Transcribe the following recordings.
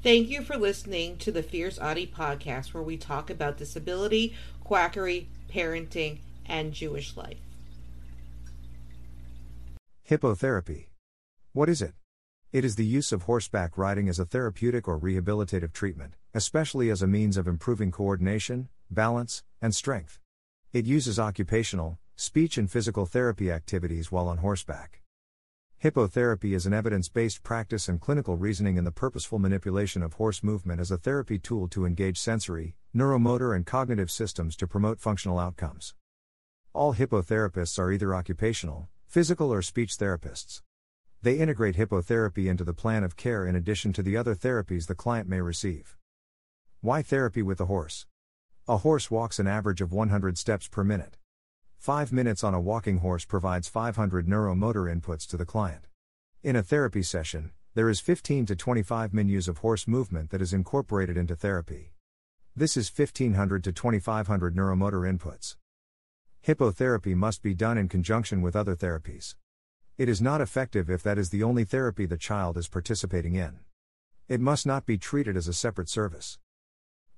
Thank you for listening to the Fierce Autie podcast, where we talk about disability, quackery, parenting, and Jewish life. Hippotherapy. What is it? It is the use of horseback riding as a therapeutic or rehabilitative treatment, especially as a means of improving coordination, balance, and strength. It uses occupational, speech, and physical therapy activities while on horseback. Hippotherapy is an evidence based practice and clinical reasoning in the purposeful manipulation of horse movement as a therapy tool to engage sensory, neuromotor, and cognitive systems to promote functional outcomes. All hippotherapists are either occupational, physical, or speech therapists. They integrate hippotherapy into the plan of care in addition to the other therapies the client may receive. Why therapy with a horse? A horse walks an average of 100 steps per minute. 5 minutes on a walking horse provides 500 neuromotor inputs to the client. In a therapy session, there is 15 to 25 minutes of horse movement that is incorporated into therapy. This is 1500 to 2500 neuromotor inputs. Hippotherapy must be done in conjunction with other therapies. It is not effective if that is the only therapy the child is participating in. It must not be treated as a separate service.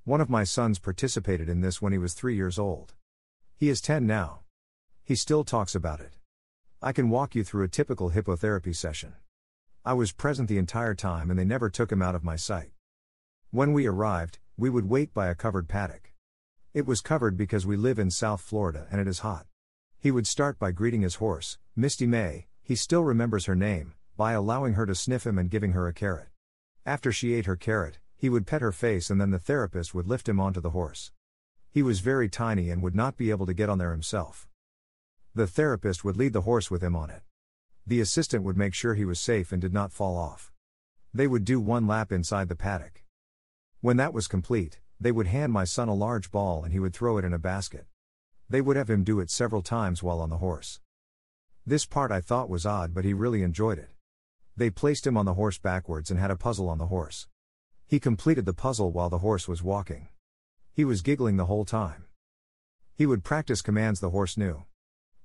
One of my sons participated in this when he was three years old. He is 10 now. He still talks about it. I can walk you through a typical hippotherapy session. I was present the entire time and they never took him out of my sight. When we arrived, we would wait by a covered paddock. It was covered because we live in South Florida and it is hot. He would start by greeting his horse, Misty May, he still remembers her name, by allowing her to sniff him and giving her a carrot. After she ate her carrot, he would pet her face and then the therapist would lift him onto the horse. He was very tiny and would not be able to get on there himself. The therapist would lead the horse with him on it. The assistant would make sure he was safe and did not fall off. They would do one lap inside the paddock. When that was complete, they would hand my son a large ball and he would throw it in a basket. They would have him do it several times while on the horse. This part I thought was odd, but he really enjoyed it. They placed him on the horse backwards and had a puzzle on the horse. He completed the puzzle while the horse was walking. He was giggling the whole time. He would practice commands the horse knew.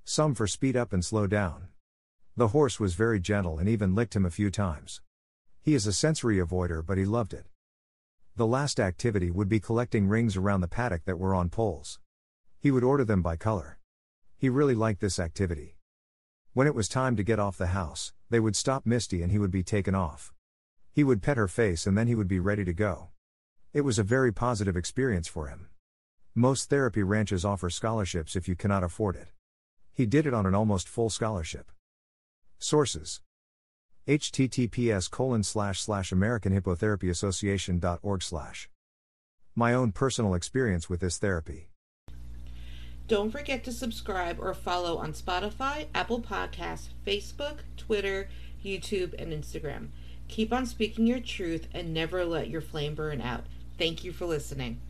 Some for speed up and slow down. The horse was very gentle and even licked him a few times. He is a sensory avoider, but he loved it. The last activity would be collecting rings around the paddock that were on poles. He would order them by color. He really liked this activity. When it was time to get off the house, they would stop Misty and he would be taken off. He would pet her face and then he would be ready to go. It was a very positive experience for him. Most therapy ranches offer scholarships if you cannot afford it. He did it on an almost full scholarship. Sources https colon slash slash American Hippotherapy Association.org slash. My own personal experience with this therapy. Don't forget to subscribe or follow on Spotify, Apple Podcasts, Facebook, Twitter, YouTube, and Instagram. Keep on speaking your truth and never let your flame burn out. Thank you for listening.